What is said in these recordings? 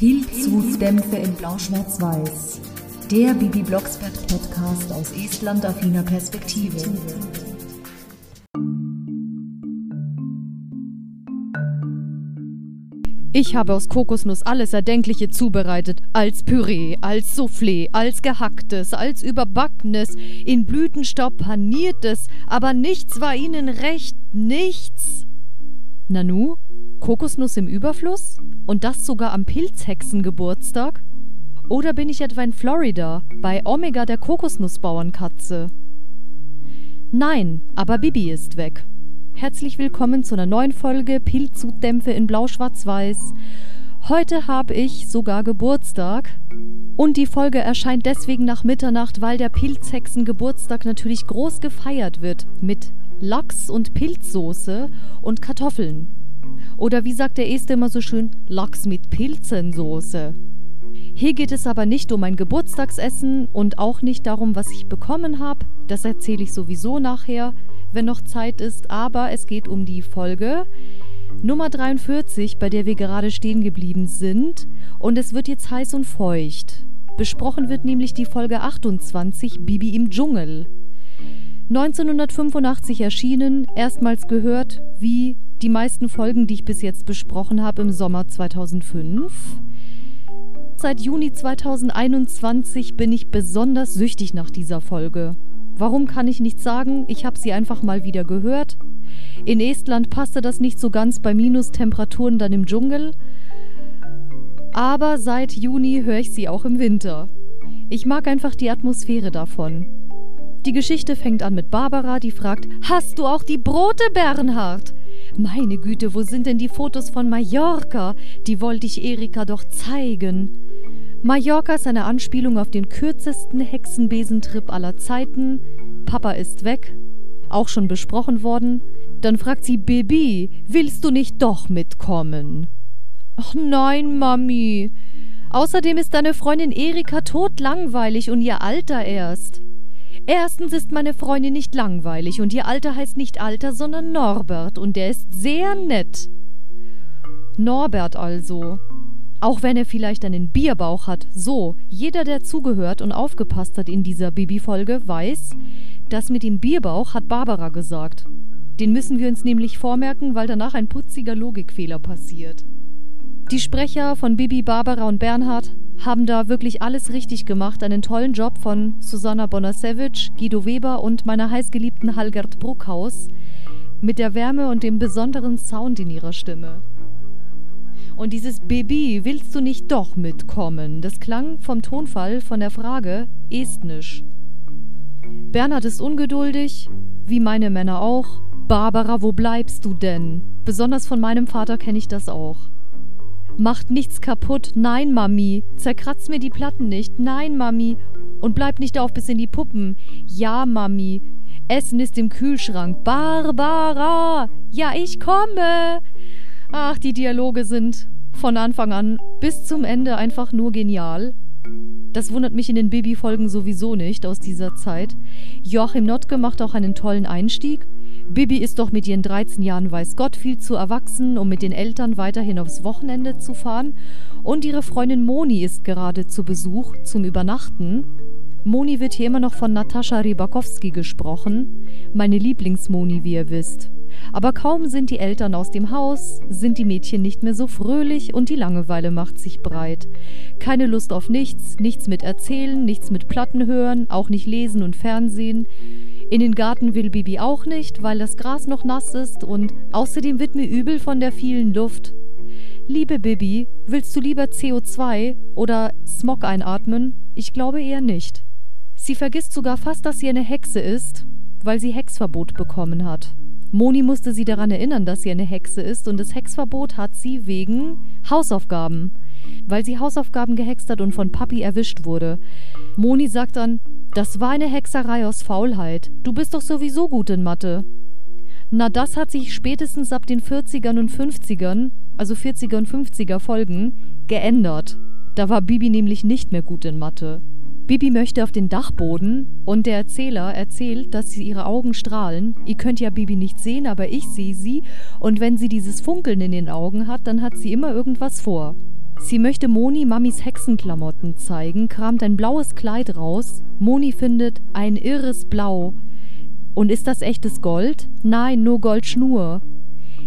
Pilzhutdämpfe in Blau-Schwarz-Weiß. Der Bibi Blocksberg Podcast aus Estland-affiner Perspektive. Ich habe aus Kokosnuss alles Erdenkliche zubereitet. Als Püree, als Soufflé, als gehacktes, als überbackenes, in Blütenstaub paniertes, aber nichts war ihnen recht, nichts. Nanu? Kokosnuss im Überfluss? Und das sogar am Pilzhexengeburtstag? Oder bin ich etwa in Florida, bei Omega der Kokosnussbauernkatze? Nein, aber Bibi ist weg. Herzlich willkommen zu einer neuen Folge Pilzhutdämpfe in Blau-Schwarz-Weiß. Heute habe ich sogar Geburtstag. Und die Folge erscheint deswegen nach Mitternacht, weil der Pilzhexen-Geburtstag natürlich groß gefeiert wird. Mit Lachs und Pilzsoße und Kartoffeln. Oder wie sagt der Este immer so schön, Lachs mit Pilzensoße. Hier geht es aber nicht um ein Geburtstagsessen und auch nicht darum, was ich bekommen habe. Das erzähle ich sowieso nachher wenn noch Zeit ist, aber es geht um die Folge Nummer 43, bei der wir gerade stehen geblieben sind. Und es wird jetzt heiß und feucht. Besprochen wird nämlich die Folge 28, Bibi im Dschungel. 1985 erschienen, erstmals gehört, wie die meisten Folgen, die ich bis jetzt besprochen habe, im Sommer 2005. Seit Juni 2021 bin ich besonders süchtig nach dieser Folge. Warum kann ich nicht sagen, ich habe sie einfach mal wieder gehört? In Estland passte das nicht so ganz bei Minustemperaturen dann im Dschungel. Aber seit Juni höre ich sie auch im Winter. Ich mag einfach die Atmosphäre davon. Die Geschichte fängt an mit Barbara, die fragt: Hast du auch die Brote, Bernhard? Meine Güte, wo sind denn die Fotos von Mallorca? Die wollte ich Erika doch zeigen. Mallorca ist eine Anspielung auf den kürzesten Hexenbesentrip aller Zeiten. Papa ist weg, auch schon besprochen worden. Dann fragt sie Baby, willst du nicht doch mitkommen? Ach nein, Mami. Außerdem ist deine Freundin Erika totlangweilig und ihr Alter erst. Erstens ist meine Freundin nicht langweilig und ihr Alter heißt nicht Alter, sondern Norbert und der ist sehr nett. Norbert also. Auch wenn er vielleicht einen Bierbauch hat, so, jeder, der zugehört und aufgepasst hat in dieser Bibi-Folge, weiß, das mit dem Bierbauch hat Barbara gesagt. Den müssen wir uns nämlich vormerken, weil danach ein putziger Logikfehler passiert. Die Sprecher von Bibi, Barbara und Bernhard haben da wirklich alles richtig gemacht. Einen tollen Job von Susanna Bonasewicz, Guido Weber und meiner heißgeliebten Halgert Bruckhaus mit der Wärme und dem besonderen Sound in ihrer Stimme. Und dieses Baby, willst du nicht doch mitkommen? Das klang vom Tonfall von der Frage estnisch. Bernhard ist ungeduldig, wie meine Männer auch. Barbara, wo bleibst du denn? Besonders von meinem Vater kenne ich das auch. Macht nichts kaputt, nein, Mami. Zerkratzt mir die Platten nicht, nein, Mami. Und bleib nicht auf bis in die Puppen. Ja, Mami. Essen ist im Kühlschrank. Barbara! Ja, ich komme! Ach, die Dialoge sind von Anfang an bis zum Ende einfach nur genial. Das wundert mich in den Bibi-Folgen sowieso nicht aus dieser Zeit. Joachim Notke macht auch einen tollen Einstieg. Bibi ist doch mit ihren 13 Jahren weiß Gott viel zu erwachsen, um mit den Eltern weiterhin aufs Wochenende zu fahren. Und ihre Freundin Moni ist gerade zu Besuch zum Übernachten. Moni wird hier immer noch von Natascha Rybakowski gesprochen. Meine Lieblingsmoni, wie ihr wisst. Aber kaum sind die Eltern aus dem Haus, sind die Mädchen nicht mehr so fröhlich und die Langeweile macht sich breit. Keine Lust auf nichts, nichts mit Erzählen, nichts mit Platten hören, auch nicht lesen und Fernsehen. In den Garten will Bibi auch nicht, weil das Gras noch nass ist und außerdem wird mir übel von der vielen Luft. Liebe Bibi, willst du lieber CO2 oder Smog einatmen? Ich glaube eher nicht. Sie vergisst sogar fast, dass sie eine Hexe ist, weil sie Hexverbot bekommen hat. Moni musste sie daran erinnern, dass sie eine Hexe ist und das Hexverbot hat sie wegen Hausaufgaben, weil sie Hausaufgaben gehext hat und von Papi erwischt wurde. Moni sagt dann, das war eine Hexerei aus Faulheit. Du bist doch sowieso gut in Mathe. Na, das hat sich spätestens ab den 40ern und 50ern, also 40er und 50er Folgen, geändert. Da war Bibi nämlich nicht mehr gut in Mathe. Bibi möchte auf den Dachboden und der Erzähler erzählt, dass sie ihre Augen strahlen. Ihr könnt ja Bibi nicht sehen, aber ich sehe sie und wenn sie dieses Funkeln in den Augen hat, dann hat sie immer irgendwas vor. Sie möchte Moni Mamis Hexenklamotten zeigen, kramt ein blaues Kleid raus. Moni findet ein irres Blau. Und ist das echtes Gold? Nein, nur Goldschnur.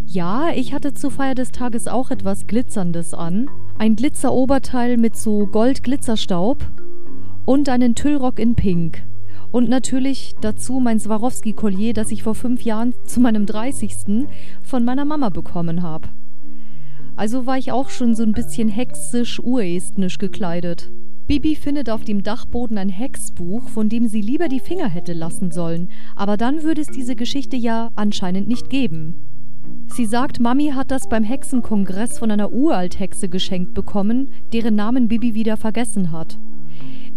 Ja, ich hatte zur Feier des Tages auch etwas Glitzerndes an. Ein Glitzeroberteil mit so Goldglitzerstaub und einen Tüllrock in Pink. Und natürlich dazu mein Swarovski-Collier, das ich vor fünf Jahren zu meinem 30. von meiner Mama bekommen habe. Also war ich auch schon so ein bisschen hexisch urestnisch gekleidet. Bibi findet auf dem Dachboden ein Hexbuch, von dem sie lieber die Finger hätte lassen sollen, aber dann würde es diese Geschichte ja anscheinend nicht geben. Sie sagt, Mami hat das beim Hexenkongress von einer Uralthexe geschenkt bekommen, deren Namen Bibi wieder vergessen hat.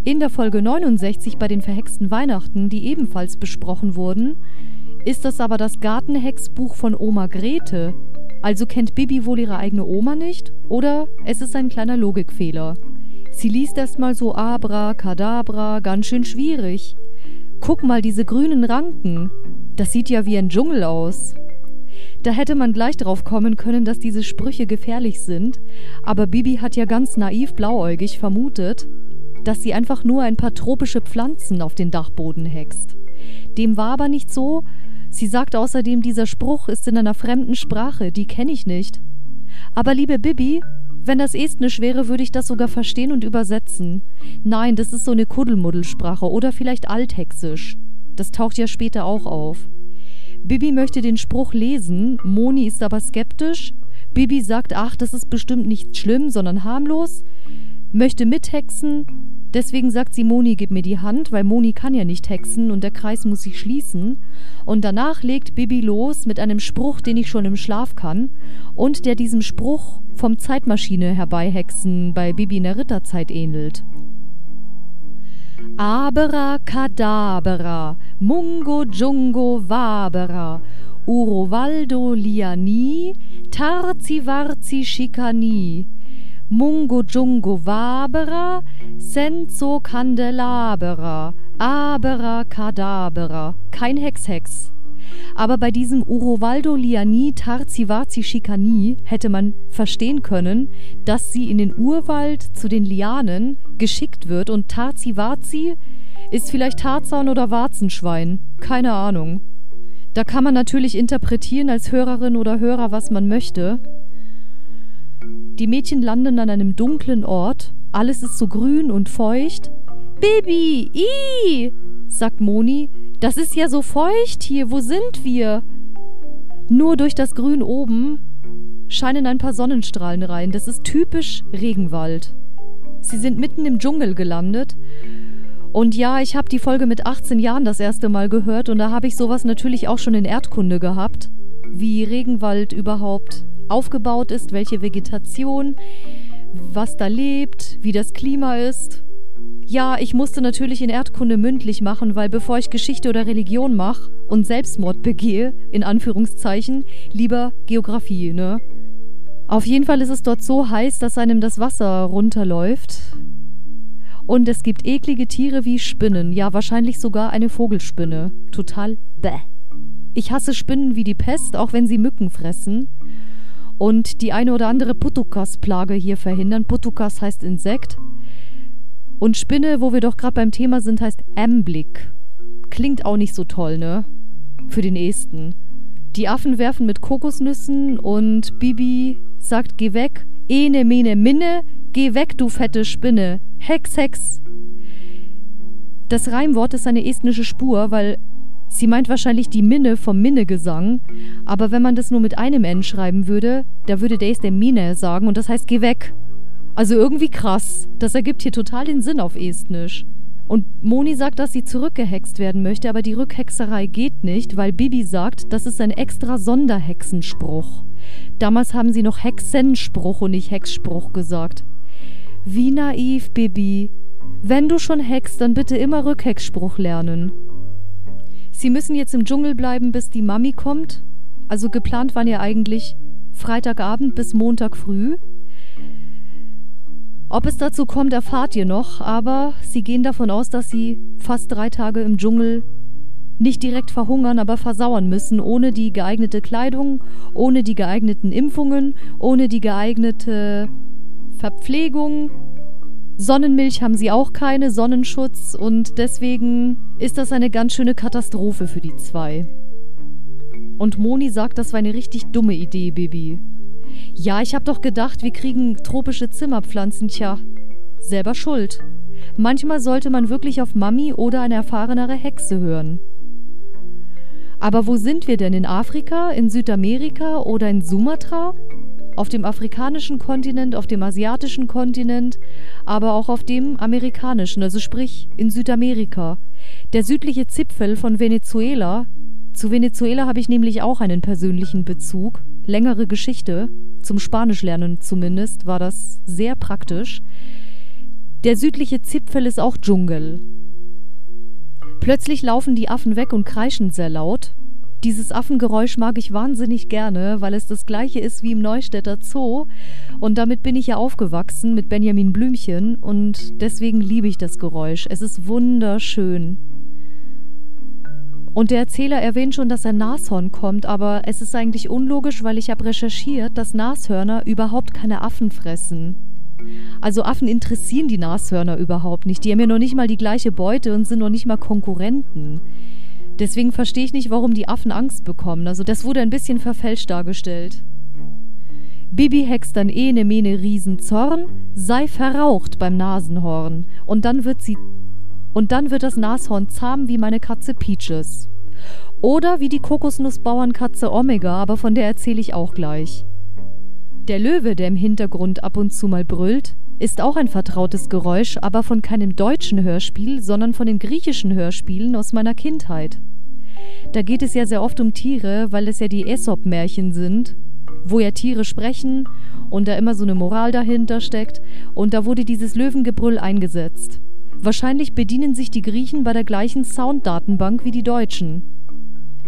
In der Folge 69 bei den verhexten Weihnachten, die ebenfalls besprochen wurden, ist das aber das Gartenhexbuch von Oma Grete. Also kennt Bibi wohl ihre eigene Oma nicht oder es ist ein kleiner Logikfehler. Sie liest erstmal so Abra, Kadabra, ganz schön schwierig. Guck mal, diese grünen Ranken. Das sieht ja wie ein Dschungel aus. Da hätte man gleich drauf kommen können, dass diese Sprüche gefährlich sind, aber Bibi hat ja ganz naiv blauäugig vermutet, dass sie einfach nur ein paar tropische Pflanzen auf den Dachboden hext. Dem war aber nicht so. Sie sagt außerdem, dieser Spruch ist in einer fremden Sprache, die kenne ich nicht. Aber liebe Bibi, wenn das Estnisch wäre, würde ich das sogar verstehen und übersetzen. Nein, das ist so eine Kuddelmuddelsprache oder vielleicht Althexisch. Das taucht ja später auch auf. Bibi möchte den Spruch lesen, Moni ist aber skeptisch. Bibi sagt, ach, das ist bestimmt nicht schlimm, sondern harmlos. Möchte mithexen, Deswegen sagt sie, Moni, gib mir die Hand, weil Moni kann ja nicht hexen und der Kreis muss sich schließen. Und danach legt Bibi los mit einem Spruch, den ich schon im Schlaf kann und der diesem Spruch vom Zeitmaschine herbeihexen bei Bibi in der Ritterzeit ähnelt. Abera cadabera, mungo jungo vabera, urovaldo liani, tarzi varzi chicani, Mungo Jungo Vabera, Senso Candelabera, Abera Cadabera. Kein Hex-Hex. Aber bei diesem Urovaldo Liani Tarzivazi Chicani hätte man verstehen können, dass sie in den Urwald zu den Lianen geschickt wird und Tarzivazi ist vielleicht Tarzan oder Warzenschwein. Keine Ahnung. Da kann man natürlich interpretieren als Hörerin oder Hörer, was man möchte. Die Mädchen landen an einem dunklen Ort. Alles ist so grün und feucht. Baby, i, sagt Moni. Das ist ja so feucht hier. Wo sind wir? Nur durch das Grün oben scheinen ein paar Sonnenstrahlen rein. Das ist typisch Regenwald. Sie sind mitten im Dschungel gelandet. Und ja, ich habe die Folge mit 18 Jahren das erste Mal gehört und da habe ich sowas natürlich auch schon in Erdkunde gehabt, wie Regenwald überhaupt aufgebaut ist, welche Vegetation, was da lebt, wie das Klima ist. Ja, ich musste natürlich in Erdkunde mündlich machen, weil bevor ich Geschichte oder Religion mache und Selbstmord begehe, in Anführungszeichen, lieber Geografie, ne? Auf jeden Fall ist es dort so heiß, dass einem das Wasser runterläuft. Und es gibt eklige Tiere wie Spinnen, ja wahrscheinlich sogar eine Vogelspinne. Total bäh. Ich hasse Spinnen wie die Pest, auch wenn sie Mücken fressen und die eine oder andere Putukas-Plage hier verhindern. Putukas heißt Insekt. Und Spinne, wo wir doch gerade beim Thema sind, heißt Amblick. Klingt auch nicht so toll, ne? Für den Esten. Die Affen werfen mit Kokosnüssen und Bibi sagt, geh weg. Ene, mene, minne, geh weg, du fette Spinne. Hex, Hex. Das Reimwort ist eine estnische Spur, weil Sie meint wahrscheinlich die Minne vom Minnegesang, aber wenn man das nur mit einem N schreiben würde, da würde der der Mine sagen und das heißt geh weg. Also irgendwie krass. Das ergibt hier total den Sinn auf Estnisch. Und Moni sagt, dass sie zurückgehext werden möchte, aber die Rückhexerei geht nicht, weil Bibi sagt, das ist ein extra Sonderhexenspruch. Damals haben sie noch Hexenspruch und nicht Hexspruch gesagt. Wie naiv, Bibi. Wenn du schon hext, dann bitte immer Rückhexspruch lernen. Sie müssen jetzt im Dschungel bleiben, bis die Mami kommt. Also geplant waren ja eigentlich Freitagabend bis Montag früh. Ob es dazu kommt, erfahrt ihr noch, aber sie gehen davon aus, dass sie fast drei Tage im Dschungel nicht direkt verhungern, aber versauern müssen, ohne die geeignete Kleidung, ohne die geeigneten Impfungen, ohne die geeignete Verpflegung. Sonnenmilch haben sie auch keine, Sonnenschutz und deswegen ist das eine ganz schöne Katastrophe für die zwei. Und Moni sagt, das war eine richtig dumme Idee, Bibi. Ja, ich hab doch gedacht, wir kriegen tropische Zimmerpflanzen. Tja, selber schuld. Manchmal sollte man wirklich auf Mami oder eine erfahrenere Hexe hören. Aber wo sind wir denn? In Afrika, in Südamerika oder in Sumatra? Auf dem afrikanischen Kontinent, auf dem asiatischen Kontinent, aber auch auf dem amerikanischen, also sprich in Südamerika. Der südliche Zipfel von Venezuela. Zu Venezuela habe ich nämlich auch einen persönlichen Bezug. Längere Geschichte. Zum Spanischlernen zumindest war das sehr praktisch. Der südliche Zipfel ist auch Dschungel. Plötzlich laufen die Affen weg und kreischen sehr laut. Dieses Affengeräusch mag ich wahnsinnig gerne, weil es das gleiche ist wie im Neustädter Zoo. Und damit bin ich ja aufgewachsen mit Benjamin Blümchen und deswegen liebe ich das Geräusch. Es ist wunderschön. Und der Erzähler erwähnt schon, dass ein Nashorn kommt, aber es ist eigentlich unlogisch, weil ich habe recherchiert, dass Nashörner überhaupt keine Affen fressen. Also Affen interessieren die Nashörner überhaupt nicht. Die haben ja noch nicht mal die gleiche Beute und sind noch nicht mal Konkurrenten. Deswegen verstehe ich nicht, warum die Affen Angst bekommen. Also das wurde ein bisschen verfälscht dargestellt. Bibi hext dann eh ne Mene Riesenzorn, sei verraucht beim Nasenhorn. Und dann wird sie. Und dann wird das Nashorn zahm wie meine Katze Peaches. Oder wie die Kokosnussbauernkatze Omega, aber von der erzähle ich auch gleich. Der Löwe, der im Hintergrund ab und zu mal brüllt, ist auch ein vertrautes Geräusch, aber von keinem deutschen Hörspiel, sondern von den griechischen Hörspielen aus meiner Kindheit. Da geht es ja sehr oft um Tiere, weil es ja die Aesop-Märchen sind, wo ja Tiere sprechen und da immer so eine Moral dahinter steckt, und da wurde dieses Löwengebrüll eingesetzt. Wahrscheinlich bedienen sich die Griechen bei der gleichen Sounddatenbank wie die Deutschen.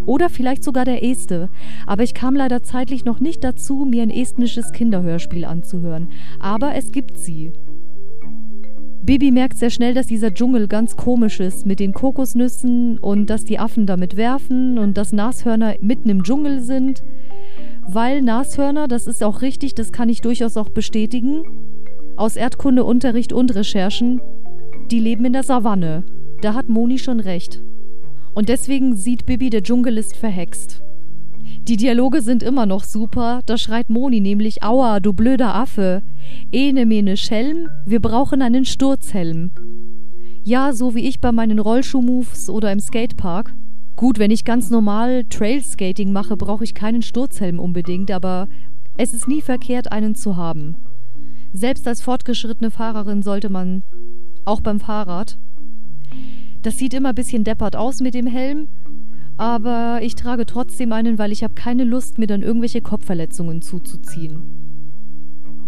Oder vielleicht sogar der Este. Aber ich kam leider zeitlich noch nicht dazu, mir ein estnisches Kinderhörspiel anzuhören. Aber es gibt sie. Bibi merkt sehr schnell, dass dieser Dschungel ganz komisch ist mit den Kokosnüssen und dass die Affen damit werfen und dass Nashörner mitten im Dschungel sind. Weil Nashörner, das ist auch richtig, das kann ich durchaus auch bestätigen, aus Erdkundeunterricht und Recherchen, die leben in der Savanne. Da hat Moni schon recht. Und deswegen sieht Bibi, der Dschungel ist verhext. Die Dialoge sind immer noch super. Da schreit Moni nämlich: Aua, du blöder Affe. Ene mene Schelm, wir brauchen einen Sturzhelm. Ja, so wie ich bei meinen Rollschuhmoves oder im Skatepark. Gut, wenn ich ganz normal Trailskating mache, brauche ich keinen Sturzhelm unbedingt, aber es ist nie verkehrt, einen zu haben. Selbst als fortgeschrittene Fahrerin sollte man, auch beim Fahrrad, das sieht immer ein bisschen deppert aus mit dem Helm, aber ich trage trotzdem einen, weil ich habe keine Lust, mir dann irgendwelche Kopfverletzungen zuzuziehen.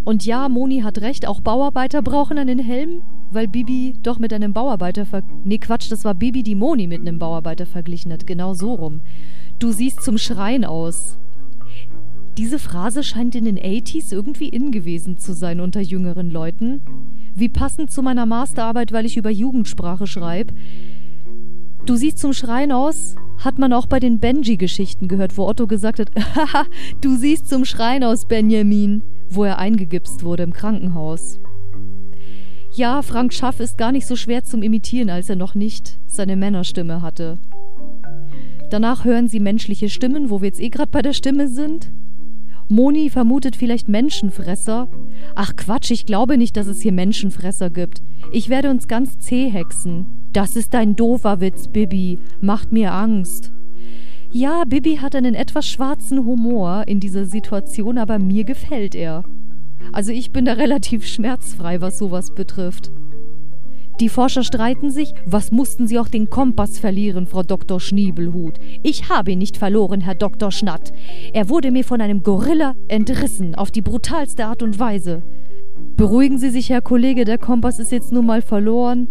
Und ja, Moni hat recht, auch Bauarbeiter brauchen einen Helm, weil Bibi doch mit einem Bauarbeiter ver... Nee, Quatsch, das war Bibi, die Moni mit einem Bauarbeiter verglichen hat, genau so rum. Du siehst zum Schreien aus. Diese Phrase scheint in den 80s irgendwie in gewesen zu sein unter jüngeren Leuten. Wie passend zu meiner Masterarbeit, weil ich über Jugendsprache schreibe. Du siehst zum Schreien aus, hat man auch bei den Benji-Geschichten gehört, wo Otto gesagt hat, haha, du siehst zum Schreien aus, Benjamin, wo er eingegipst wurde im Krankenhaus. Ja, Frank Schaff ist gar nicht so schwer zum Imitieren, als er noch nicht seine Männerstimme hatte. Danach hören sie menschliche Stimmen, wo wir jetzt eh gerade bei der Stimme sind. Moni vermutet vielleicht Menschenfresser. Ach Quatsch, ich glaube nicht, dass es hier Menschenfresser gibt. Ich werde uns ganz zäh hexen. Das ist ein doofer Witz, Bibi. Macht mir Angst. Ja, Bibi hat einen etwas schwarzen Humor in dieser Situation, aber mir gefällt er. Also ich bin da relativ schmerzfrei, was sowas betrifft. Die Forscher streiten sich, was mussten sie auch den Kompass verlieren, Frau Dr. Schniebelhut. Ich habe ihn nicht verloren, Herr Dr. Schnatt. Er wurde mir von einem Gorilla entrissen, auf die brutalste Art und Weise. Beruhigen Sie sich, Herr Kollege, der Kompass ist jetzt nun mal verloren.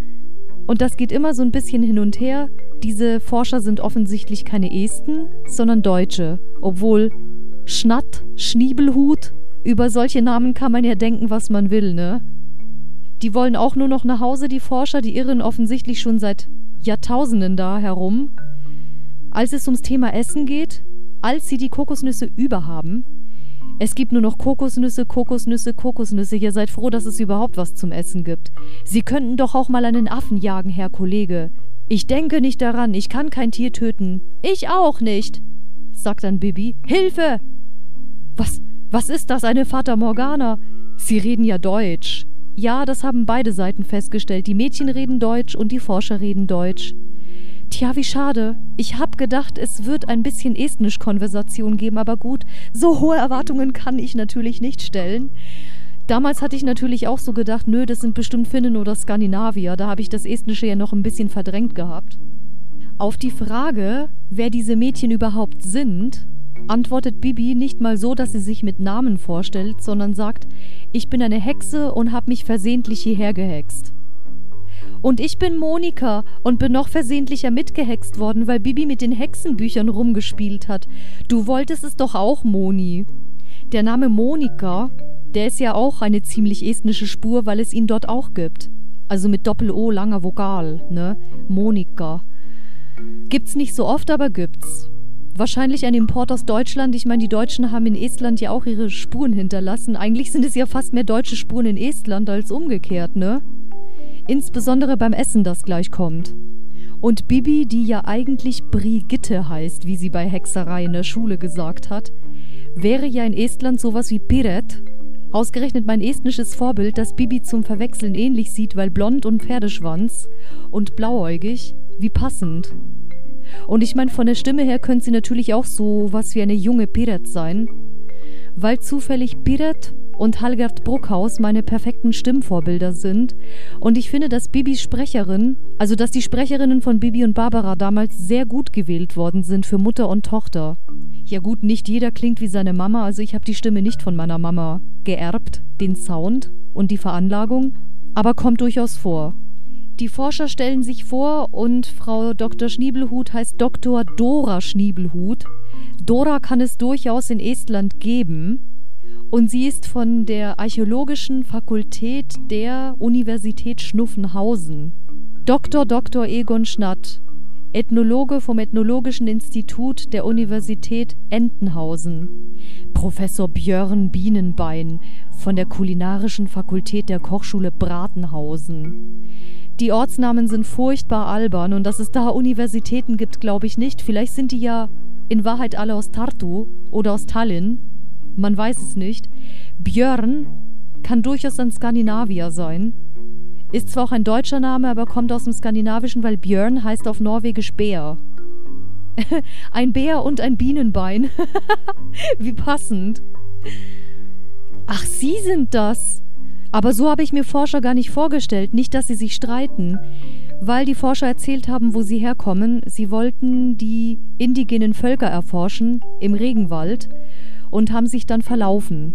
Und das geht immer so ein bisschen hin und her. Diese Forscher sind offensichtlich keine Esten, sondern Deutsche. Obwohl Schnatt, Schniebelhut, über solche Namen kann man ja denken, was man will, ne? Die wollen auch nur noch nach Hause, die Forscher, die irren offensichtlich schon seit Jahrtausenden da herum. Als es ums Thema Essen geht, als sie die Kokosnüsse überhaben, Es gibt nur noch Kokosnüsse, Kokosnüsse, Kokosnüsse. Ihr seid froh, dass es überhaupt was zum Essen gibt. Sie könnten doch auch mal einen Affen jagen, Herr Kollege. Ich denke nicht daran, ich kann kein Tier töten. Ich auch nicht, sagt dann Bibi. Hilfe! Was, was ist das, eine Fata Morgana? Sie reden ja Deutsch. Ja, das haben beide Seiten festgestellt. Die Mädchen reden Deutsch und die Forscher reden Deutsch. Tja, wie schade. Ich hab gedacht, es wird ein bisschen Estnisch-Konversation geben, aber gut, so hohe Erwartungen kann ich natürlich nicht stellen. Damals hatte ich natürlich auch so gedacht, nö, das sind bestimmt Finnen oder Skandinavier. Da habe ich das Estnische ja noch ein bisschen verdrängt gehabt. Auf die Frage, wer diese Mädchen überhaupt sind, antwortet Bibi nicht mal so, dass sie sich mit Namen vorstellt, sondern sagt, ich bin eine Hexe und hab mich versehentlich hierher gehext. Und ich bin Monika und bin noch versehentlicher mitgehext worden, weil Bibi mit den Hexenbüchern rumgespielt hat. Du wolltest es doch auch, Moni. Der Name Monika, der ist ja auch eine ziemlich estnische Spur, weil es ihn dort auch gibt. Also mit Doppel-O, langer Vokal, ne? Monika. Gibt's nicht so oft, aber gibt's. Wahrscheinlich ein Import aus Deutschland. Ich meine, die Deutschen haben in Estland ja auch ihre Spuren hinterlassen. Eigentlich sind es ja fast mehr deutsche Spuren in Estland als umgekehrt, ne? Insbesondere beim Essen, das gleich kommt. Und Bibi, die ja eigentlich Brigitte heißt, wie sie bei Hexerei in der Schule gesagt hat, wäre ja in Estland sowas wie Piret. Ausgerechnet mein estnisches Vorbild, das Bibi zum Verwechseln ähnlich sieht, weil blond und Pferdeschwanz und blauäugig, wie passend. Und ich meine, von der Stimme her könnte sie natürlich auch so was wie eine junge Piret sein, weil zufällig Piret und Halgert Bruckhaus meine perfekten Stimmvorbilder sind. Und ich finde, dass Bibis Sprecherin, also dass die Sprecherinnen von Bibi und Barbara damals sehr gut gewählt worden sind für Mutter und Tochter. Ja gut, nicht jeder klingt wie seine Mama, also ich habe die Stimme nicht von meiner Mama geerbt, den Sound und die Veranlagung, aber kommt durchaus vor. Die Forscher stellen sich vor und Frau Dr. Schniebelhut heißt Dr. Dora Schniebelhut. Dora kann es durchaus in Estland geben, und sie ist von der Archäologischen Fakultät der Universität Schnuffenhausen. Dr. Dr. Egon Schnatt, Ethnologe vom Ethnologischen Institut der Universität Entenhausen. Professor Björn Bienenbein von der Kulinarischen Fakultät der Kochschule Bratenhausen. Die Ortsnamen sind furchtbar albern und dass es da Universitäten gibt, glaube ich nicht. Vielleicht sind die ja in Wahrheit alle aus Tartu oder aus Tallinn man weiß es nicht. Björn kann durchaus ein Skandinavier sein. Ist zwar auch ein deutscher Name, aber kommt aus dem Skandinavischen, weil Björn heißt auf Norwegisch Bär. ein Bär und ein Bienenbein. Wie passend. Ach, Sie sind das. Aber so habe ich mir Forscher gar nicht vorgestellt. Nicht, dass sie sich streiten. Weil die Forscher erzählt haben, wo sie herkommen. Sie wollten die indigenen Völker erforschen im Regenwald und haben sich dann verlaufen.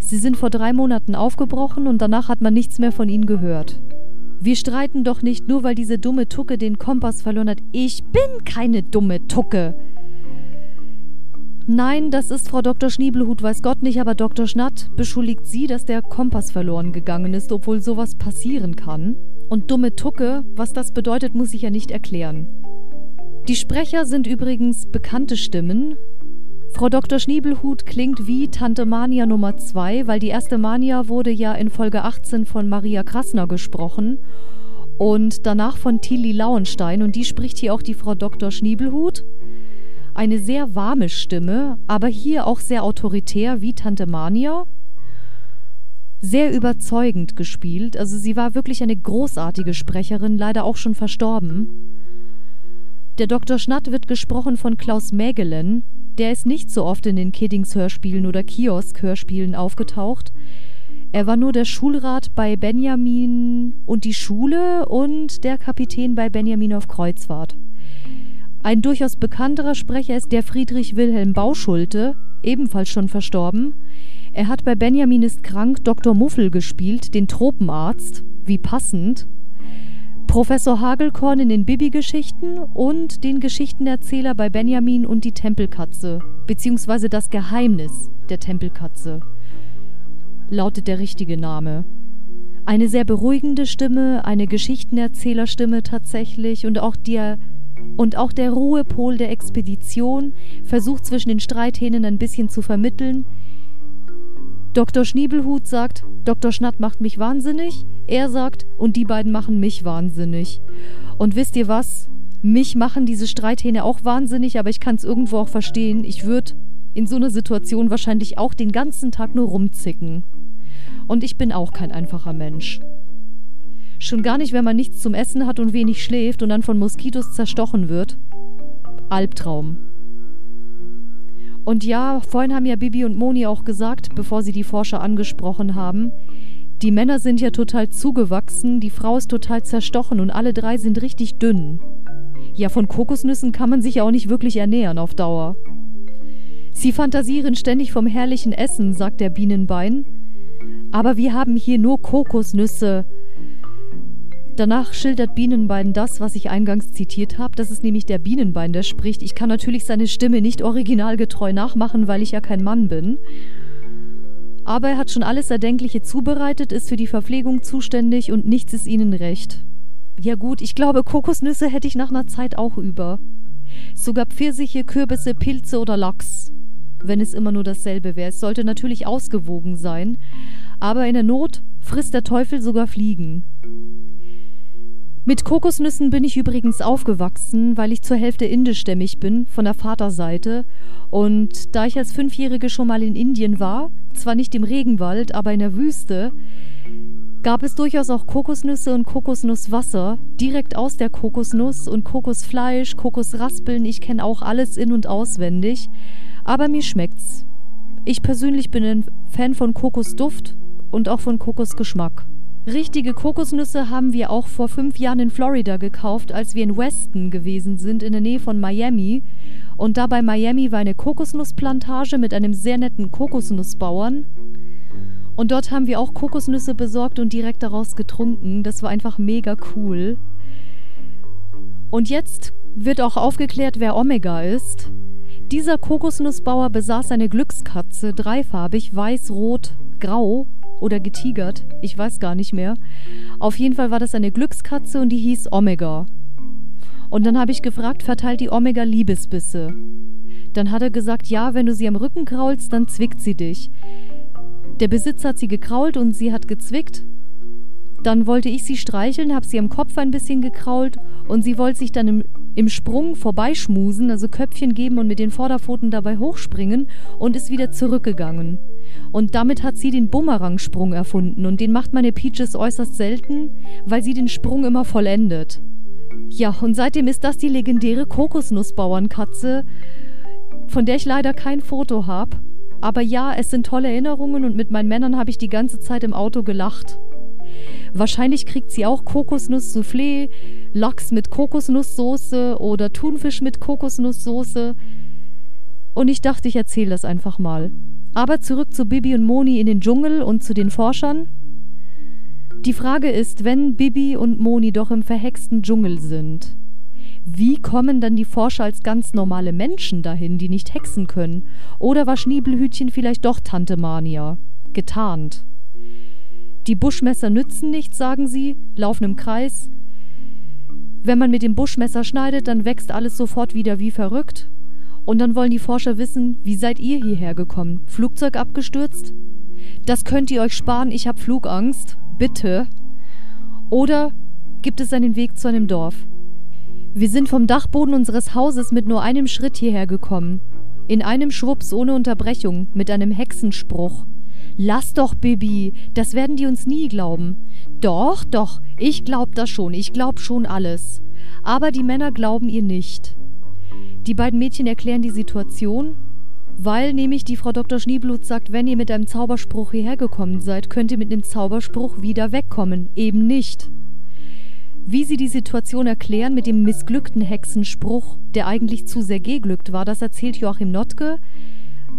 Sie sind vor drei Monaten aufgebrochen und danach hat man nichts mehr von ihnen gehört. Wir streiten doch nicht nur, weil diese dumme Tucke den Kompass verloren hat. Ich bin keine dumme Tucke. Nein, das ist Frau Dr. Schniebelhut, weiß Gott nicht, aber Dr. Schnatt beschuldigt sie, dass der Kompass verloren gegangen ist, obwohl sowas passieren kann. Und dumme Tucke, was das bedeutet, muss ich ja nicht erklären. Die Sprecher sind übrigens bekannte Stimmen, Frau Dr. Schniebelhut klingt wie Tante Mania Nummer 2, weil die erste Mania wurde ja in Folge 18 von Maria Krasner gesprochen und danach von Tilly Lauenstein und die spricht hier auch die Frau Dr. Schniebelhut. Eine sehr warme Stimme, aber hier auch sehr autoritär wie Tante Mania. Sehr überzeugend gespielt, also sie war wirklich eine großartige Sprecherin, leider auch schon verstorben. Der Dr. Schnatt wird gesprochen von Klaus Mägelen, der ist nicht so oft in den Kiddings-Hörspielen oder Kiosk-Hörspielen aufgetaucht. Er war nur der Schulrat bei Benjamin und die Schule und der Kapitän bei Benjamin auf Kreuzfahrt. Ein durchaus bekannterer Sprecher ist der Friedrich Wilhelm Bauschulte, ebenfalls schon verstorben. Er hat bei Benjamin ist krank Dr. Muffel gespielt, den Tropenarzt. Wie passend. Professor Hagelkorn in den Bibi-Geschichten und den Geschichtenerzähler bei Benjamin und die Tempelkatze, beziehungsweise das Geheimnis der Tempelkatze, lautet der richtige Name. Eine sehr beruhigende Stimme, eine Geschichtenerzählerstimme tatsächlich und auch der und auch der Ruhepol der Expedition versucht zwischen den Streithähnen ein bisschen zu vermitteln. Dr. Schniebelhut sagt, Dr. Schnatt macht mich wahnsinnig. Er sagt, und die beiden machen mich wahnsinnig. Und wisst ihr was? Mich machen diese Streithähne auch wahnsinnig, aber ich kann es irgendwo auch verstehen. Ich würde in so einer Situation wahrscheinlich auch den ganzen Tag nur rumzicken. Und ich bin auch kein einfacher Mensch. Schon gar nicht, wenn man nichts zum Essen hat und wenig schläft und dann von Moskitos zerstochen wird. Albtraum. Und ja, vorhin haben ja Bibi und Moni auch gesagt, bevor sie die Forscher angesprochen haben, die Männer sind ja total zugewachsen, die Frau ist total zerstochen und alle drei sind richtig dünn. Ja, von Kokosnüssen kann man sich ja auch nicht wirklich ernähren auf Dauer. Sie fantasieren ständig vom herrlichen Essen, sagt der Bienenbein. Aber wir haben hier nur Kokosnüsse. Danach schildert Bienenbein das, was ich eingangs zitiert habe. Das ist nämlich der Bienenbein, der spricht. Ich kann natürlich seine Stimme nicht originalgetreu nachmachen, weil ich ja kein Mann bin. Aber er hat schon alles Erdenkliche zubereitet, ist für die Verpflegung zuständig und nichts ist ihnen recht. Ja gut, ich glaube, Kokosnüsse hätte ich nach einer Zeit auch über. Sogar Pfirsiche, Kürbisse, Pilze oder Lachs. Wenn es immer nur dasselbe wäre. Es sollte natürlich ausgewogen sein. Aber in der Not frisst der Teufel sogar Fliegen. Mit Kokosnüssen bin ich übrigens aufgewachsen, weil ich zur Hälfte indischstämmig bin, von der Vaterseite. Und da ich als Fünfjährige schon mal in Indien war, zwar nicht im Regenwald, aber in der Wüste, gab es durchaus auch Kokosnüsse und Kokosnusswasser, direkt aus der Kokosnuss und Kokosfleisch, Kokosraspeln, ich kenne auch alles in und auswendig. Aber mir schmeckt's. Ich persönlich bin ein Fan von Kokosduft und auch von Kokosgeschmack. Richtige Kokosnüsse haben wir auch vor fünf Jahren in Florida gekauft, als wir in Weston gewesen sind, in der Nähe von Miami. Und da bei Miami war eine Kokosnussplantage mit einem sehr netten Kokosnussbauern. Und dort haben wir auch Kokosnüsse besorgt und direkt daraus getrunken. Das war einfach mega cool. Und jetzt wird auch aufgeklärt, wer Omega ist. Dieser Kokosnussbauer besaß eine Glückskatze, dreifarbig, weiß, rot, grau oder getigert, ich weiß gar nicht mehr. Auf jeden Fall war das eine Glückskatze und die hieß Omega. Und dann habe ich gefragt, verteilt die Omega Liebesbisse? Dann hat er gesagt, ja, wenn du sie am Rücken kraulst, dann zwickt sie dich. Der Besitzer hat sie gekrault und sie hat gezwickt. Dann wollte ich sie streicheln, habe sie am Kopf ein bisschen gekrault und sie wollte sich dann im, im Sprung vorbeischmusen, also Köpfchen geben und mit den Vorderpfoten dabei hochspringen und ist wieder zurückgegangen. Und damit hat sie den Bumerang-Sprung erfunden und den macht meine Peaches äußerst selten, weil sie den Sprung immer vollendet. Ja, und seitdem ist das die legendäre Kokosnussbauernkatze, von der ich leider kein Foto habe. Aber ja, es sind tolle Erinnerungen und mit meinen Männern habe ich die ganze Zeit im Auto gelacht. Wahrscheinlich kriegt sie auch Kokosnuss-Soufflé, Lachs mit Kokosnusssoße oder Thunfisch mit Kokosnusssoße. Und ich dachte, ich erzähle das einfach mal. Aber zurück zu Bibi und Moni in den Dschungel und zu den Forschern. Die Frage ist, wenn Bibi und Moni doch im verhexten Dschungel sind, wie kommen dann die Forscher als ganz normale Menschen dahin, die nicht hexen können? Oder war Schniebelhütchen vielleicht doch Tante Mania? Getarnt. Die Buschmesser nützen nichts, sagen sie, laufen im Kreis. Wenn man mit dem Buschmesser schneidet, dann wächst alles sofort wieder wie verrückt. Und dann wollen die Forscher wissen, wie seid ihr hierher gekommen? Flugzeug abgestürzt? Das könnt ihr euch sparen, ich habe Flugangst. Bitte. Oder gibt es einen Weg zu einem Dorf? Wir sind vom Dachboden unseres Hauses mit nur einem Schritt hierher gekommen. In einem Schwups ohne Unterbrechung, mit einem Hexenspruch. Lass doch, Bibi, das werden die uns nie glauben. Doch, doch, ich glaub das schon, ich glaub schon alles. Aber die Männer glauben ihr nicht. Die beiden Mädchen erklären die Situation, weil nämlich die Frau Dr. Schneeblut sagt, wenn ihr mit einem Zauberspruch hierher gekommen seid, könnt ihr mit dem Zauberspruch wieder wegkommen. Eben nicht. Wie sie die Situation erklären mit dem missglückten Hexenspruch, der eigentlich zu sehr geglückt war, das erzählt Joachim Notke.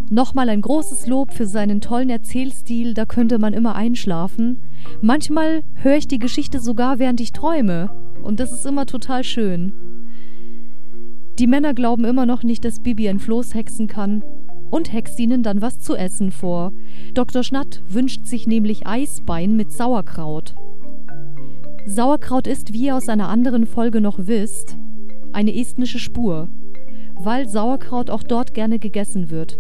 Nochmal ein großes Lob für seinen tollen Erzählstil, da könnte man immer einschlafen. Manchmal höre ich die Geschichte sogar, während ich träume. Und das ist immer total schön. Die Männer glauben immer noch nicht, dass Bibi ein Floß hexen kann und hext ihnen dann was zu essen vor. Dr. Schnatt wünscht sich nämlich Eisbein mit Sauerkraut. Sauerkraut ist, wie ihr aus einer anderen Folge noch wisst, eine estnische Spur, weil Sauerkraut auch dort gerne gegessen wird.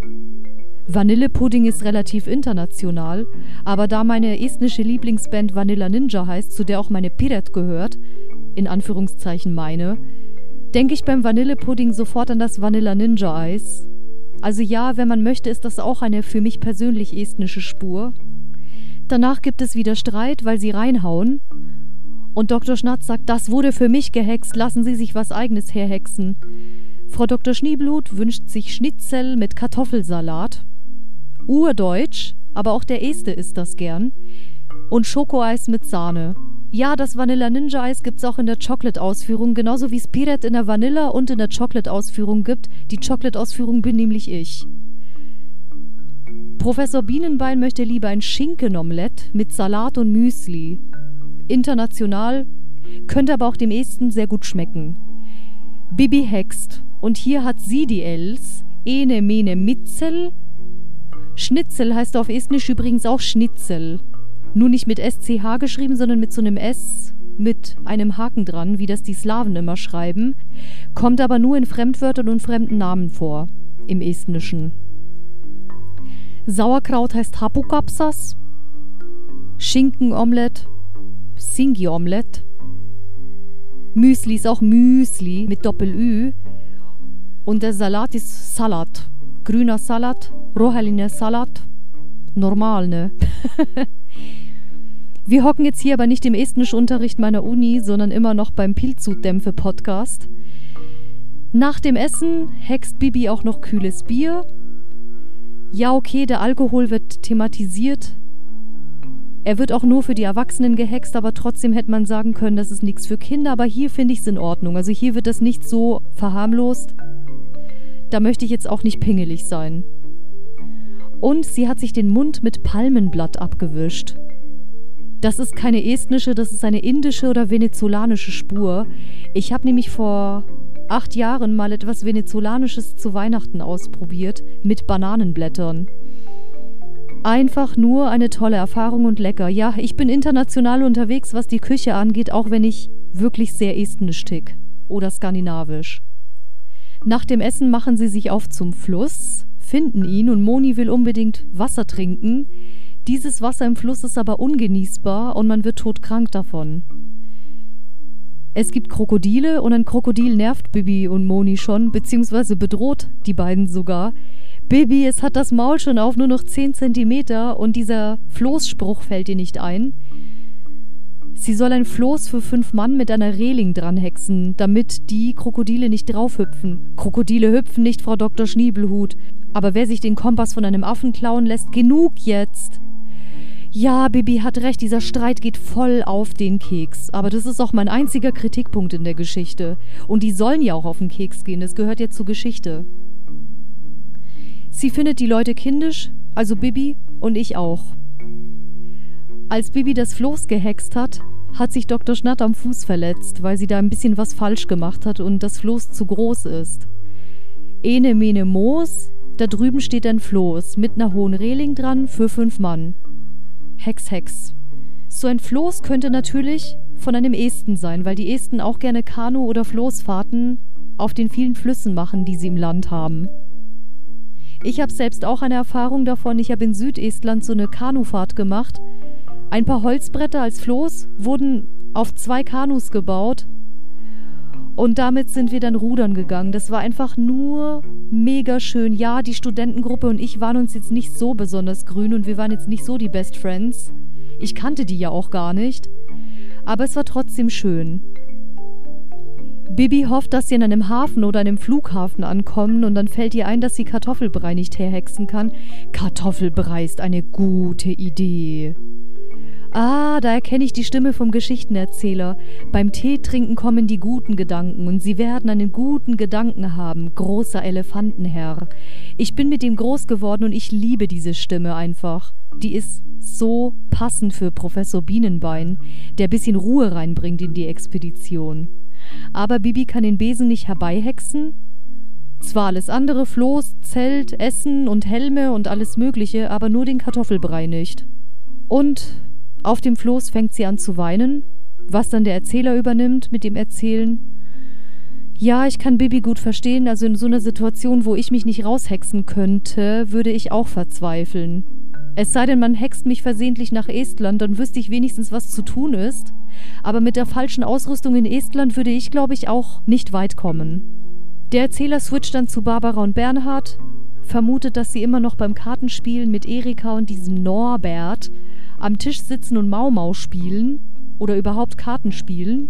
Vanillepudding ist relativ international, aber da meine estnische Lieblingsband Vanilla Ninja heißt, zu der auch meine Piret gehört, in Anführungszeichen meine, denke ich beim Vanillepudding sofort an das Vanilla Ninja Eis. Also ja, wenn man möchte, ist das auch eine für mich persönlich estnische Spur. Danach gibt es wieder Streit, weil sie reinhauen. Und Dr. Schnatz sagt, das wurde für mich gehext, lassen Sie sich was eigenes herhexen. Frau Dr. Schneeblut wünscht sich Schnitzel mit Kartoffelsalat. Urdeutsch, aber auch der Este isst das gern. Und Schokoeis mit Sahne. Ja, das Vanilla Ninja Eis gibt's auch in der Chocolate-Ausführung, genauso wie es Piret in der Vanilla und in der Chocolate-Ausführung gibt. Die Chocolate-Ausführung bin nämlich ich. Professor Bienenbein möchte lieber ein Schinkenomelett mit Salat und Müsli. International, könnte aber auch dem Esten sehr gut schmecken. Bibi hext und hier hat sie die Els, ene mene mitzel. Schnitzel heißt auf Estnisch übrigens auch Schnitzel. Nur nicht mit SCH geschrieben, sondern mit so einem S mit einem Haken dran, wie das die Slawen immer schreiben, kommt aber nur in Fremdwörtern und fremden Namen vor, im Estnischen. Sauerkraut heißt Hapukapsas, Schinkenomelett, Singi-Omelett, Müsli ist auch Müsli mit Doppel-Ü. Und der Salat ist Salat, grüner Salat, roheline Salat, normal, ne? Wir hocken jetzt hier aber nicht im Estnischunterricht meiner Uni, sondern immer noch beim Pilzhutdämpfe-Podcast. Nach dem Essen hext Bibi auch noch kühles Bier. Ja, okay, der Alkohol wird thematisiert. Er wird auch nur für die Erwachsenen gehext, aber trotzdem hätte man sagen können, das ist nichts für Kinder. Aber hier finde ich es in Ordnung. Also hier wird das nicht so verharmlost. Da möchte ich jetzt auch nicht pingelig sein. Und sie hat sich den Mund mit Palmenblatt abgewischt. Das ist keine estnische, das ist eine indische oder venezolanische Spur. Ich habe nämlich vor acht Jahren mal etwas Venezolanisches zu Weihnachten ausprobiert mit Bananenblättern. Einfach nur eine tolle Erfahrung und lecker. Ja, ich bin international unterwegs, was die Küche angeht, auch wenn ich wirklich sehr estnisch tick oder skandinavisch. Nach dem Essen machen sie sich auf zum Fluss, finden ihn und Moni will unbedingt Wasser trinken. Dieses Wasser im Fluss ist aber ungenießbar und man wird todkrank davon. Es gibt Krokodile und ein Krokodil nervt Bibi und Moni schon, beziehungsweise bedroht die beiden sogar. Bibi, es hat das Maul schon auf nur noch 10 Zentimeter und dieser Floßspruch fällt ihr nicht ein. Sie soll ein Floß für fünf Mann mit einer Reling dranhexen, damit die Krokodile nicht draufhüpfen. Krokodile hüpfen nicht, Frau Dr. Schniebelhut. Aber wer sich den Kompass von einem Affen klauen lässt, genug jetzt. Ja, Bibi hat recht, dieser Streit geht voll auf den Keks. Aber das ist auch mein einziger Kritikpunkt in der Geschichte. Und die sollen ja auch auf den Keks gehen, das gehört jetzt zur Geschichte. Sie findet die Leute kindisch, also Bibi und ich auch. Als Bibi das Floß gehext hat, hat sich Dr. Schnatt am Fuß verletzt, weil sie da ein bisschen was falsch gemacht hat und das Floß zu groß ist. Ene mene Moos, da drüben steht ein Floß mit einer hohen Reling dran für fünf Mann. Hex, Hex. So ein Floß könnte natürlich von einem Esten sein, weil die Esten auch gerne Kanu- oder Floßfahrten auf den vielen Flüssen machen, die sie im Land haben. Ich habe selbst auch eine Erfahrung davon. Ich habe in Südestland so eine Kanufahrt gemacht. Ein paar Holzbretter als Floß wurden auf zwei Kanus gebaut und damit sind wir dann rudern gegangen. Das war einfach nur mega schön. Ja, die Studentengruppe und ich waren uns jetzt nicht so besonders grün und wir waren jetzt nicht so die Best Friends. Ich kannte die ja auch gar nicht. Aber es war trotzdem schön. Bibi hofft, dass sie in einem Hafen oder einem Flughafen ankommen und dann fällt ihr ein, dass sie Kartoffelbrei nicht herhexen kann. Kartoffelbrei ist eine gute Idee. Ah, da erkenne ich die Stimme vom Geschichtenerzähler. Beim Teetrinken kommen die guten Gedanken und Sie werden einen guten Gedanken haben, großer Elefantenherr. Ich bin mit ihm groß geworden und ich liebe diese Stimme einfach. Die ist so passend für Professor Bienenbein, der bisschen Ruhe reinbringt in die Expedition. Aber Bibi kann den Besen nicht herbeihexen. Zwar alles andere, Floß, Zelt, Essen und Helme und alles Mögliche, aber nur den Kartoffelbrei nicht. Und auf dem Floß fängt sie an zu weinen, was dann der Erzähler übernimmt mit dem Erzählen. Ja, ich kann Bibi gut verstehen. Also in so einer Situation, wo ich mich nicht raushexen könnte, würde ich auch verzweifeln. Es sei denn, man hext mich versehentlich nach Estland, dann wüsste ich wenigstens, was zu tun ist. Aber mit der falschen Ausrüstung in Estland würde ich, glaube ich, auch nicht weit kommen. Der Erzähler switcht dann zu Barbara und Bernhard, vermutet, dass sie immer noch beim Kartenspielen mit Erika und diesem Norbert am Tisch sitzen und Mau Mau spielen oder überhaupt Karten spielen.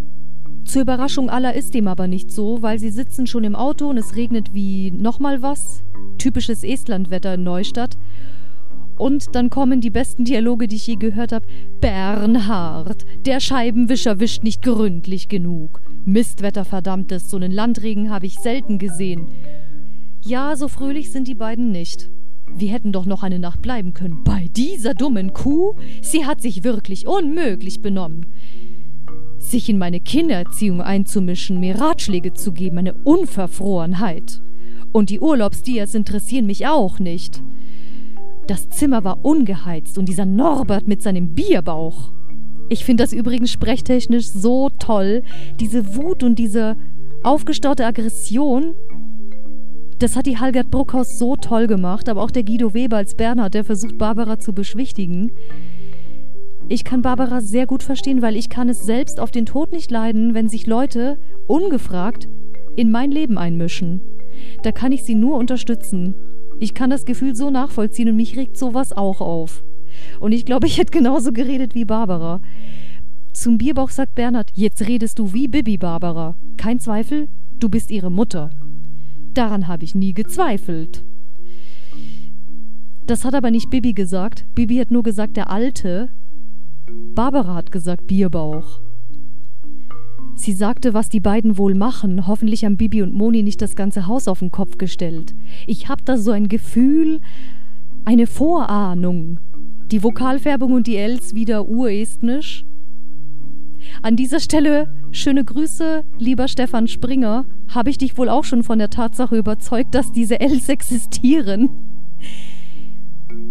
Zur Überraschung aller ist dem aber nicht so, weil sie sitzen schon im Auto und es regnet wie nochmal was. Typisches Estlandwetter in Neustadt. Und dann kommen die besten Dialoge, die ich je gehört habe. Bernhard, der Scheibenwischer wischt nicht gründlich genug. Mistwetter verdammtes, so einen Landregen habe ich selten gesehen. Ja, so fröhlich sind die beiden nicht. Wir hätten doch noch eine Nacht bleiben können. Bei dieser dummen Kuh? Sie hat sich wirklich unmöglich benommen. Sich in meine Kindererziehung einzumischen, mir Ratschläge zu geben, eine Unverfrorenheit. Und die Urlaubsdias interessieren mich auch nicht. Das Zimmer war ungeheizt und dieser Norbert mit seinem Bierbauch. Ich finde das übrigens sprechtechnisch so toll. Diese Wut und diese aufgestaute Aggression. Das hat die Halgert Bruckhaus so toll gemacht, aber auch der Guido Weber als Bernhard, der versucht, Barbara zu beschwichtigen. Ich kann Barbara sehr gut verstehen, weil ich kann es selbst auf den Tod nicht leiden, wenn sich Leute ungefragt in mein Leben einmischen. Da kann ich sie nur unterstützen. Ich kann das Gefühl so nachvollziehen und mich regt sowas auch auf. Und ich glaube, ich hätte genauso geredet wie Barbara. Zum Bierbauch sagt Bernhard, jetzt redest du wie Bibi Barbara. Kein Zweifel, du bist ihre Mutter. Daran habe ich nie gezweifelt. Das hat aber nicht Bibi gesagt. Bibi hat nur gesagt, der Alte. Barbara hat gesagt, Bierbauch. Sie sagte, was die beiden wohl machen. Hoffentlich haben Bibi und Moni nicht das ganze Haus auf den Kopf gestellt. Ich hab da so ein Gefühl, eine Vorahnung. Die Vokalfärbung und die Ls wieder urestnisch. An dieser Stelle schöne Grüße, lieber Stefan Springer. Habe ich dich wohl auch schon von der Tatsache überzeugt, dass diese Ls existieren?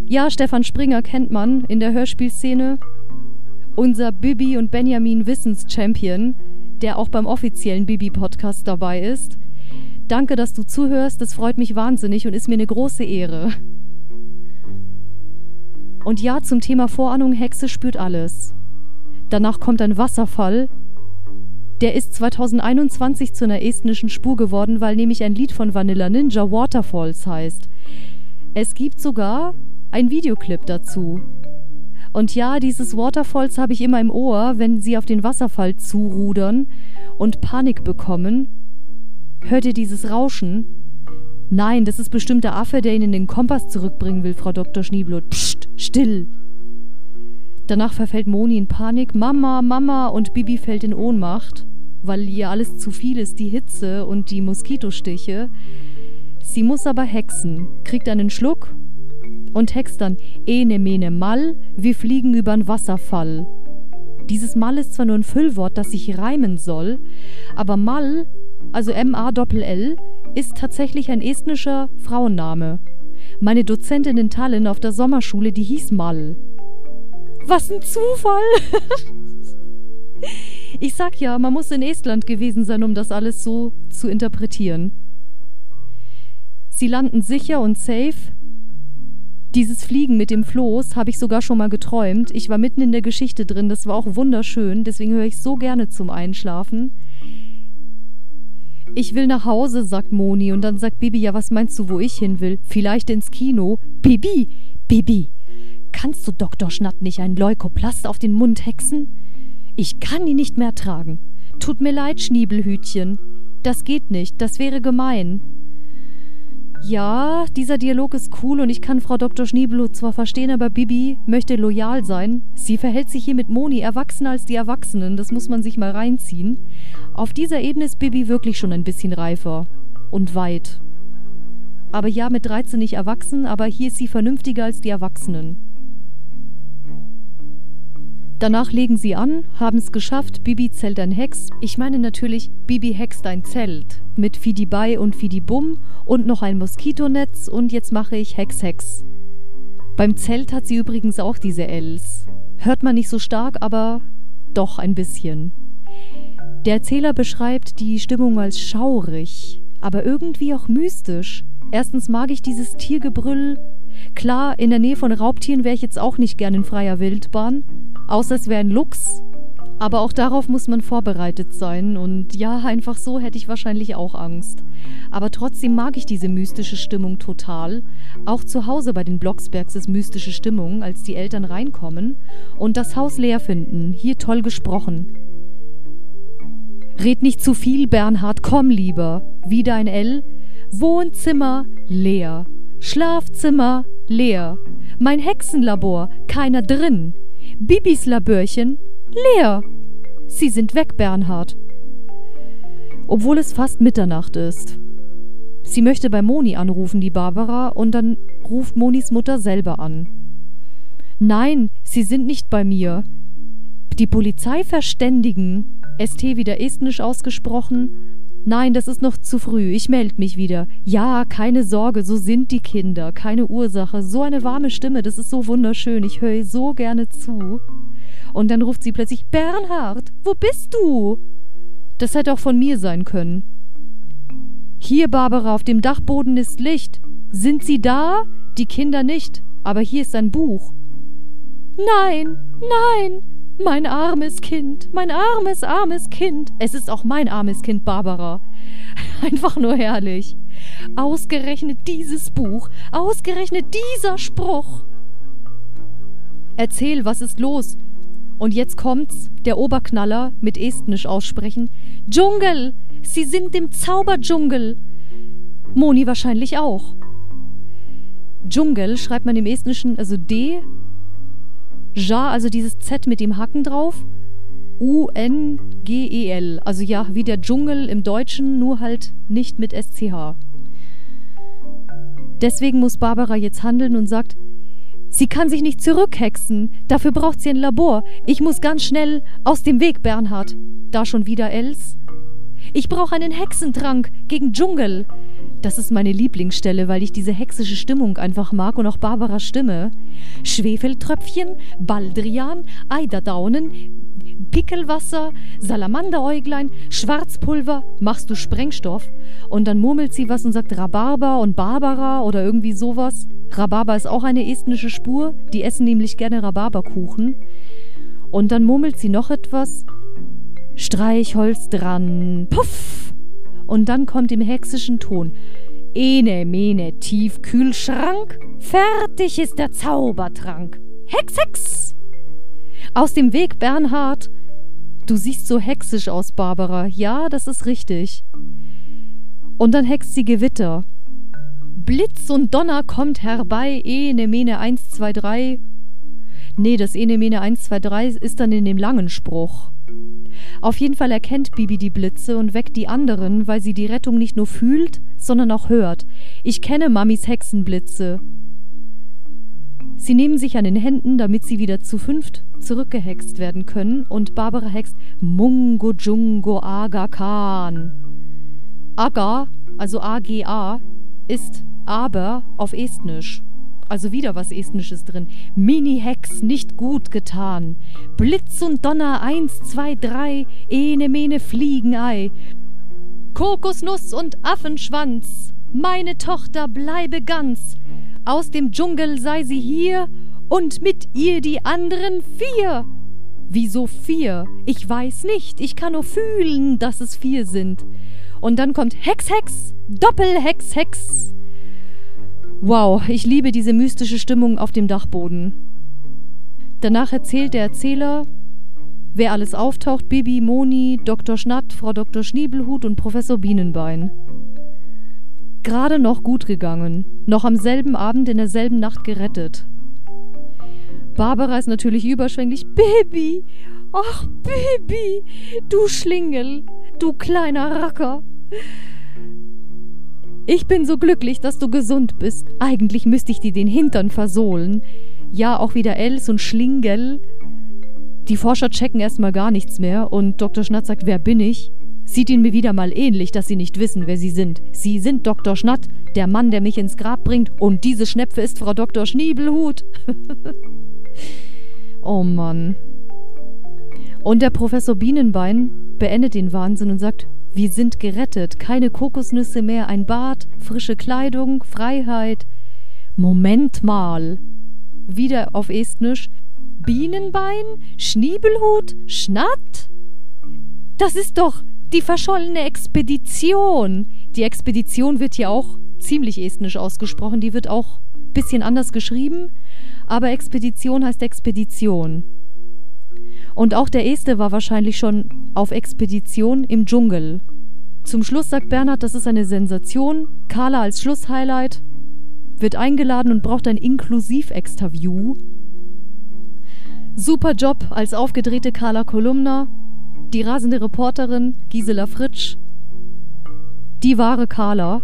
Ja, Stefan Springer kennt man in der Hörspielszene. Unser Bibi und Benjamin Wissens-Champion der auch beim offiziellen Bibi-Podcast dabei ist. Danke, dass du zuhörst. Das freut mich wahnsinnig und ist mir eine große Ehre. Und ja, zum Thema Vorahnung, Hexe spürt alles. Danach kommt ein Wasserfall. Der ist 2021 zu einer estnischen Spur geworden, weil nämlich ein Lied von Vanilla Ninja Waterfalls heißt. Es gibt sogar ein Videoclip dazu. Und ja, dieses Waterfalls habe ich immer im Ohr, wenn sie auf den Wasserfall zurudern und Panik bekommen. Hört ihr dieses Rauschen? Nein, das ist bestimmt der Affe, der ihnen den Kompass zurückbringen will, Frau Dr. Schneeblut. Psst, still! Danach verfällt Moni in Panik. Mama, Mama und Bibi fällt in Ohnmacht, weil ihr alles zu viel ist, die Hitze und die Moskitostiche. Sie muss aber hexen, kriegt einen Schluck und hext dann Ene mene mal, wir fliegen übern Wasserfall. Dieses Mal ist zwar nur ein Füllwort, das sich reimen soll, aber Mal, also M-A-L-L, ist tatsächlich ein estnischer Frauenname. Meine Dozentin in Tallinn auf der Sommerschule, die hieß Mal. Was ein Zufall! ich sag ja, man muss in Estland gewesen sein, um das alles so zu interpretieren. Sie landen sicher und safe dieses Fliegen mit dem Floß habe ich sogar schon mal geträumt. Ich war mitten in der Geschichte drin, das war auch wunderschön, deswegen höre ich so gerne zum Einschlafen. Ich will nach Hause, sagt Moni, und dann sagt Bibi, ja, was meinst du, wo ich hin will? Vielleicht ins Kino. Bibi, Bibi, kannst du Dr. Schnatt nicht einen Leukoplast auf den Mund hexen? Ich kann ihn nicht mehr tragen. Tut mir leid, Schniebelhütchen. Das geht nicht, das wäre gemein. Ja, dieser Dialog ist cool und ich kann Frau Dr. Schneeblut zwar verstehen, aber Bibi möchte loyal sein. Sie verhält sich hier mit Moni erwachsener als die Erwachsenen, das muss man sich mal reinziehen. Auf dieser Ebene ist Bibi wirklich schon ein bisschen reifer und weit. Aber ja, mit 13 nicht erwachsen, aber hier ist sie vernünftiger als die Erwachsenen. Danach legen sie an, haben es geschafft, Bibi zählt ein Hex. Ich meine natürlich, Bibi hext ein Zelt. Mit Fidibei und Fidibum und noch ein Moskitonetz und jetzt mache ich Hex Hex. Beim Zelt hat sie übrigens auch diese Ls. Hört man nicht so stark, aber doch ein bisschen. Der Erzähler beschreibt die Stimmung als schaurig, aber irgendwie auch mystisch. Erstens mag ich dieses Tiergebrüll. Klar, in der Nähe von Raubtieren wäre ich jetzt auch nicht gern in freier Wildbahn, außer es wäre ein Luchs. Aber auch darauf muss man vorbereitet sein und ja, einfach so hätte ich wahrscheinlich auch Angst. Aber trotzdem mag ich diese mystische Stimmung total. Auch zu Hause bei den Blocksbergs ist mystische Stimmung, als die Eltern reinkommen und das Haus leer finden. Hier toll gesprochen. Red nicht zu viel, Bernhard, komm lieber. Wieder ein L. Wohnzimmer leer. Schlafzimmer leer. Mein Hexenlabor, keiner drin. Bibis Labörchen leer. Sie sind weg, Bernhard. Obwohl es fast Mitternacht ist. Sie möchte bei Moni anrufen, die Barbara, und dann ruft Monis Mutter selber an. Nein, Sie sind nicht bei mir. Die Polizei verständigen. ST wieder estnisch ausgesprochen. Nein, das ist noch zu früh. Ich melde mich wieder. Ja, keine Sorge, so sind die Kinder. Keine Ursache. So eine warme Stimme, das ist so wunderschön. Ich höre so gerne zu. Und dann ruft sie plötzlich: Bernhard, wo bist du? Das hätte auch von mir sein können. Hier, Barbara, auf dem Dachboden ist Licht. Sind Sie da? Die Kinder nicht. Aber hier ist ein Buch. Nein, nein, mein armes Kind, mein armes, armes Kind. Es ist auch mein armes Kind, Barbara. Einfach nur herrlich. Ausgerechnet dieses Buch, ausgerechnet dieser Spruch. Erzähl, was ist los? Und jetzt kommt's, der Oberknaller mit Estnisch aussprechen. Dschungel! Sie sind im Zauberdschungel! Moni wahrscheinlich auch. Dschungel schreibt man im Estnischen also D Ja, also dieses Z mit dem Haken drauf. U-N-G-E-L. Also ja, wie der Dschungel im Deutschen, nur halt nicht mit SCH. Deswegen muss Barbara jetzt handeln und sagt, sie kann sich nicht zurückhexen. Dafür braucht sie ein Labor. Ich muss ganz schnell aus dem Weg, Bernhard. Da schon wieder Els. Ich brauche einen Hexentrank gegen Dschungel. Das ist meine Lieblingsstelle, weil ich diese hexische Stimmung einfach mag und auch Barbaras Stimme. Schwefeltröpfchen, Baldrian, Eiderdaunen, Pickelwasser, Salamanderäuglein, Schwarzpulver, machst du Sprengstoff. Und dann murmelt sie was und sagt Rhabarber und Barbara oder irgendwie sowas. Rhabarber ist auch eine estnische Spur, die essen nämlich gerne Rhabarberkuchen. Und dann murmelt sie noch etwas. Streichholz dran, puff! Und dann kommt im hexischen Ton Ene, mene, Tiefkühlschrank, fertig ist der Zaubertrank. Hex, Hex! Aus dem Weg, Bernhard! Du siehst so hexisch aus, Barbara. Ja, das ist richtig. Und dann hext sie Gewitter. Blitz und Donner kommt herbei, ene, mene, 1, 2, 3. Nee, das ene, mene, 1, 2, 3 ist dann in dem langen Spruch. Auf jeden Fall erkennt Bibi die Blitze und weckt die anderen, weil sie die Rettung nicht nur fühlt, sondern auch hört. Ich kenne Mamis Hexenblitze. Sie nehmen sich an den Händen, damit sie wieder zu fünft zurückgehext werden können, und Barbara hext Mungo Jungo Aga Khan. Aga, also A-G-A, ist aber auf Estnisch. Also wieder was Estnisches drin. Mini-Hex nicht gut getan. Blitz und Donner, eins, zwei, drei, ene, mene, Fliegenei. Kokosnuss und Affenschwanz, meine Tochter bleibe ganz. Aus dem Dschungel sei sie hier und mit ihr die anderen vier. Wieso vier? Ich weiß nicht, ich kann nur fühlen, dass es vier sind. Und dann kommt Hex, Hex, Doppelhex, Hex. Wow, ich liebe diese mystische Stimmung auf dem Dachboden. Danach erzählt der Erzähler, wer alles auftaucht: Bibi, Moni, Dr. Schnatt, Frau Dr. Schniebelhut und Professor Bienenbein. Gerade noch gut gegangen, noch am selben Abend in derselben Nacht gerettet. Barbara ist natürlich überschwänglich. Bibi! Ach, Bibi! Du Schlingel! Du kleiner Racker! Ich bin so glücklich, dass du gesund bist. Eigentlich müsste ich dir den Hintern versohlen. Ja, auch wieder Els und Schlingel. Die Forscher checken erstmal gar nichts mehr und Dr. Schnatt sagt, wer bin ich? Sieht ihnen mir wieder mal ähnlich, dass sie nicht wissen, wer sie sind. Sie sind Dr. Schnatt, der Mann, der mich ins Grab bringt, und diese Schnepfe ist Frau Dr. Schniebelhut. oh Mann. Und der Professor Bienenbein beendet den Wahnsinn und sagt, wir sind gerettet, keine Kokosnüsse mehr, ein Bad, frische Kleidung, Freiheit. Moment mal. Wieder auf Estnisch. Bienenbein, Schniebelhut, Schnatt? Das ist doch die verschollene Expedition. Die Expedition wird hier auch ziemlich estnisch ausgesprochen. Die wird auch ein bisschen anders geschrieben. Aber Expedition heißt Expedition. Und auch der Este war wahrscheinlich schon auf Expedition im Dschungel. Zum Schluss sagt Bernhard, das ist eine Sensation. Carla als Schlusshighlight wird eingeladen und braucht ein Inklusiv-Exterview. Super Job als aufgedrehte Carla Kolumna, die rasende Reporterin Gisela Fritsch, die wahre Carla.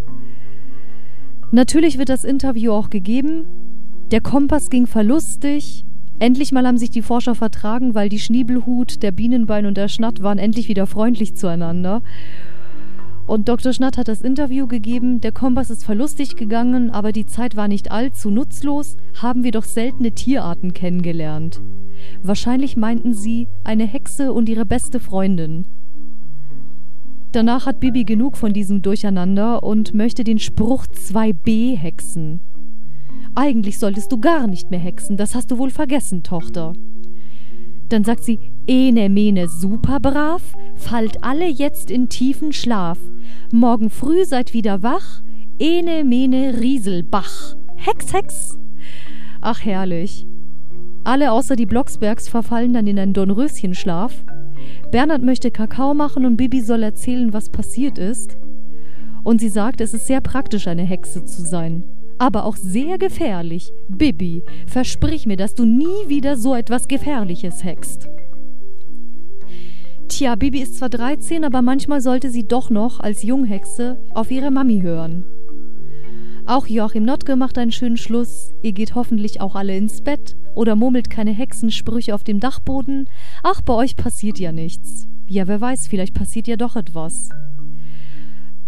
Natürlich wird das Interview auch gegeben. Der Kompass ging verlustig. Endlich mal haben sich die Forscher vertragen, weil die Schniebelhut, der Bienenbein und der Schnatt waren endlich wieder freundlich zueinander. Und Dr. Schnatt hat das Interview gegeben, der Kompass ist verlustig gegangen, aber die Zeit war nicht allzu nutzlos, haben wir doch seltene Tierarten kennengelernt. Wahrscheinlich meinten sie eine Hexe und ihre beste Freundin. Danach hat Bibi genug von diesem Durcheinander und möchte den Spruch 2b hexen. Eigentlich solltest du gar nicht mehr hexen, das hast du wohl vergessen, Tochter. Dann sagt sie, Ene mene super brav, fallt alle jetzt in tiefen Schlaf. Morgen früh seid wieder wach, ene mene Rieselbach. Hex, Hex. Ach herrlich. Alle außer die Blocksbergs verfallen dann in einen Dornröschenschlaf. Bernhard möchte Kakao machen und Bibi soll erzählen, was passiert ist. Und sie sagt, es ist sehr praktisch, eine Hexe zu sein. Aber auch sehr gefährlich. Bibi, versprich mir, dass du nie wieder so etwas Gefährliches hext. Tja, Bibi ist zwar 13, aber manchmal sollte sie doch noch als Junghexe auf ihre Mami hören. Auch Joachim Notke macht einen schönen Schluss. Ihr geht hoffentlich auch alle ins Bett oder murmelt keine Hexensprüche auf dem Dachboden. Ach, bei euch passiert ja nichts. Ja, wer weiß, vielleicht passiert ja doch etwas.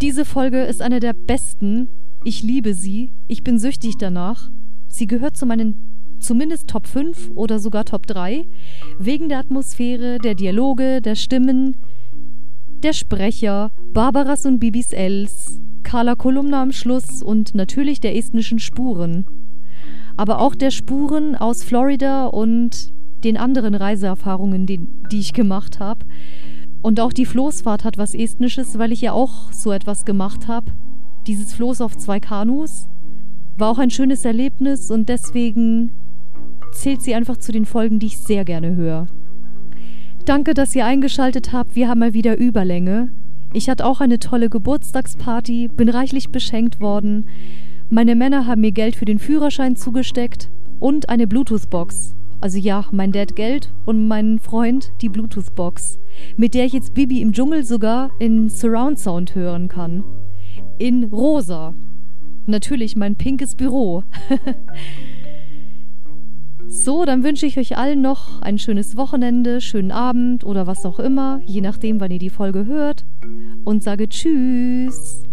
Diese Folge ist eine der besten. Ich liebe sie. Ich bin süchtig danach. Sie gehört zu meinen zumindest Top 5 oder sogar Top 3, wegen der Atmosphäre, der Dialoge, der Stimmen, der Sprecher, Barbaras und Bibis Els, Carla Kolumna am Schluss und natürlich der estnischen Spuren. Aber auch der Spuren aus Florida und den anderen Reiseerfahrungen, die, die ich gemacht habe. Und auch die Floßfahrt hat was Estnisches, weil ich ja auch so etwas gemacht habe. Dieses Floß auf zwei Kanus war auch ein schönes Erlebnis und deswegen zählt sie einfach zu den Folgen, die ich sehr gerne höre. Danke, dass ihr eingeschaltet habt. Wir haben mal wieder Überlänge. Ich hatte auch eine tolle Geburtstagsparty, bin reichlich beschenkt worden. Meine Männer haben mir Geld für den Führerschein zugesteckt und eine Bluetooth-Box. Also ja, mein Dad Geld und mein Freund die Bluetooth-Box, mit der ich jetzt Bibi im Dschungel sogar in Surround Sound hören kann. In rosa. Natürlich mein pinkes Büro. So, dann wünsche ich euch allen noch ein schönes Wochenende, schönen Abend oder was auch immer, je nachdem, wann ihr die Folge hört. Und sage Tschüss.